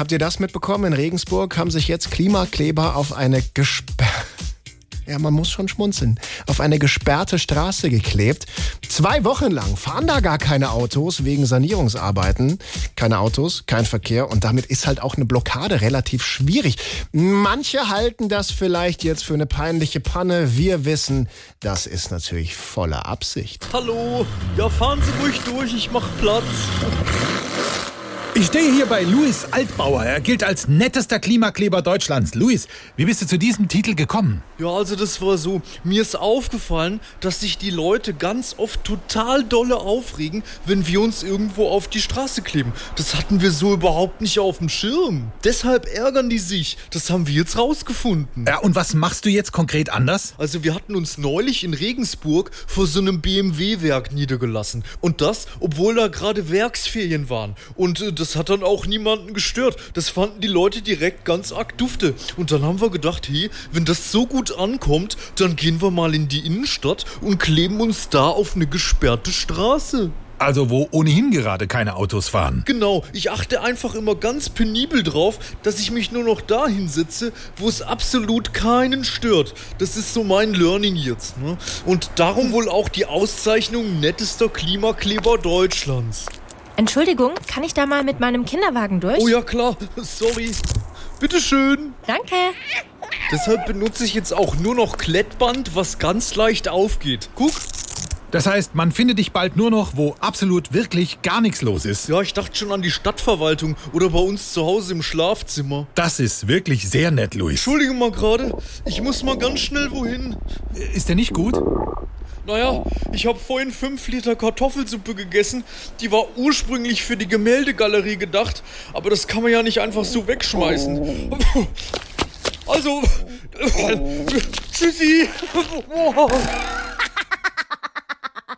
Habt ihr das mitbekommen? In Regensburg haben sich jetzt Klimakleber auf eine gesperrte ja, man muss schon schmunzeln, auf eine gesperrte Straße geklebt. Zwei Wochen lang fahren da gar keine Autos wegen Sanierungsarbeiten. Keine Autos, kein Verkehr und damit ist halt auch eine Blockade relativ schwierig. Manche halten das vielleicht jetzt für eine peinliche Panne. Wir wissen, das ist natürlich voller Absicht. Hallo, ja fahren Sie ruhig durch, ich mach Platz. Ich stehe hier bei Luis Altbauer. Er gilt als nettester Klimakleber Deutschlands. Luis, wie bist du zu diesem Titel gekommen? Ja, also das war so. Mir ist aufgefallen, dass sich die Leute ganz oft total dolle aufregen, wenn wir uns irgendwo auf die Straße kleben. Das hatten wir so überhaupt nicht auf dem Schirm. Deshalb ärgern die sich. Das haben wir jetzt rausgefunden. Ja, und was machst du jetzt konkret anders? Also wir hatten uns neulich in Regensburg vor so einem BMW-Werk niedergelassen. Und das, obwohl da gerade Werksferien waren. Und äh, das hat dann auch niemanden gestört. Das fanden die Leute direkt ganz arg dufte. Und dann haben wir gedacht, hey, wenn das so gut ankommt, dann gehen wir mal in die Innenstadt und kleben uns da auf eine gesperrte Straße. Also wo ohnehin gerade keine Autos fahren. Genau, ich achte einfach immer ganz penibel drauf, dass ich mich nur noch da hinsetze, wo es absolut keinen stört. Das ist so mein Learning jetzt. Ne? Und darum wohl auch die Auszeichnung nettester Klimakleber Deutschlands. Entschuldigung, kann ich da mal mit meinem Kinderwagen durch? Oh ja, klar. Sorry. Bitteschön. Danke. Deshalb benutze ich jetzt auch nur noch Klettband, was ganz leicht aufgeht. Guck. Das heißt, man findet dich bald nur noch, wo absolut wirklich gar nichts los ist. Ja, ich dachte schon an die Stadtverwaltung oder bei uns zu Hause im Schlafzimmer. Das ist wirklich sehr nett, Luis. Entschuldige mal gerade. Ich muss mal ganz schnell wohin. Ist der nicht gut? Naja, ich habe vorhin 5 Liter Kartoffelsuppe gegessen. Die war ursprünglich für die Gemäldegalerie gedacht, aber das kann man ja nicht einfach so wegschmeißen. Also, tschüssi.